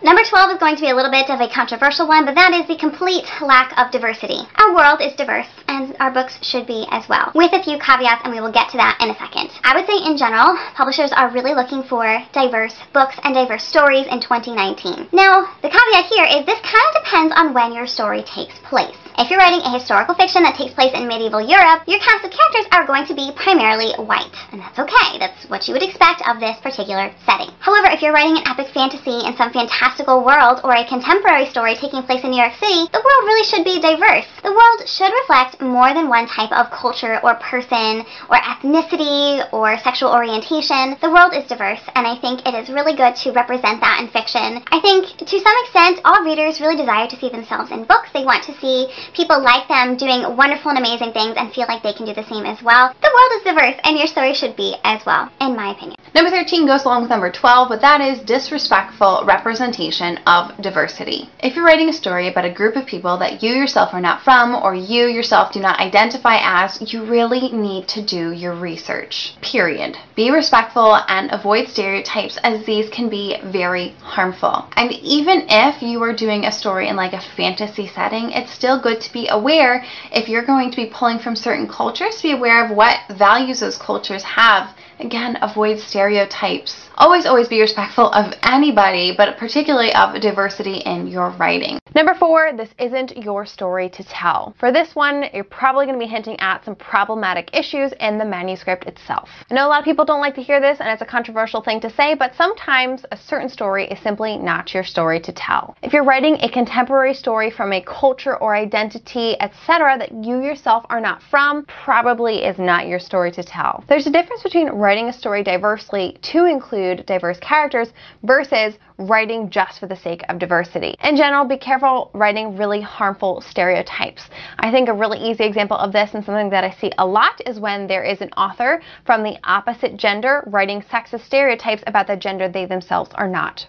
Number 12 is going to be a little bit of a controversial one, but that is the complete lack of diversity. Our world is diverse, and our books should be as well, with a few caveats, and we will get to that in a second. I would say in general, publishers are really looking for diverse books and diverse stories in 2019. Now, the caveat here is this kind of depends on when your story takes place. If you're writing a historical fiction that takes place in medieval Europe, your cast of characters are going to be primarily white, and that's okay. That's what you would expect of this particular setting. However, if you're writing an epic fantasy in some fantastical world or a contemporary story taking place in New York City, the world really should be diverse. The world should reflect more than one type of culture or person or ethnicity or sexual orientation. The world is diverse, and I think it is really good to represent that in fiction. I think to some extent, all readers really desire to see themselves in books. They want to see people like them doing wonderful and amazing things and feel like they can do the same as well. The world is diverse and your story should be as well, in my opinion. Number 13 goes along with number 12, but that is disrespectful representation of diversity. If you're writing a story about a group of people that you yourself are not from or you yourself do not identify as, you really need to do your research. Period. Be respectful and avoid stereotypes as these can be very harmful. And even if you are doing a story in like a fantasy setting, it's still good to be aware if you're going to be pulling from certain cultures, be aware of what values those cultures have. Again, avoid stereotypes always, always be respectful of anybody, but particularly of diversity in your writing. Number four, this isn't your story to tell. For this one, you're probably going to be hinting at some problematic issues in the manuscript itself. I know a lot of people don't like to hear this, and it's a controversial thing to say, but sometimes a certain story is simply not your story to tell. If you're writing a contemporary story from a culture or identity, etc., that you yourself are not from, probably is not your story to tell. There's a difference between writing a story diversely to include include diverse characters versus writing just for the sake of diversity. In general, be careful writing really harmful stereotypes. I think a really easy example of this and something that I see a lot is when there is an author from the opposite gender writing sexist stereotypes about the gender they themselves are not.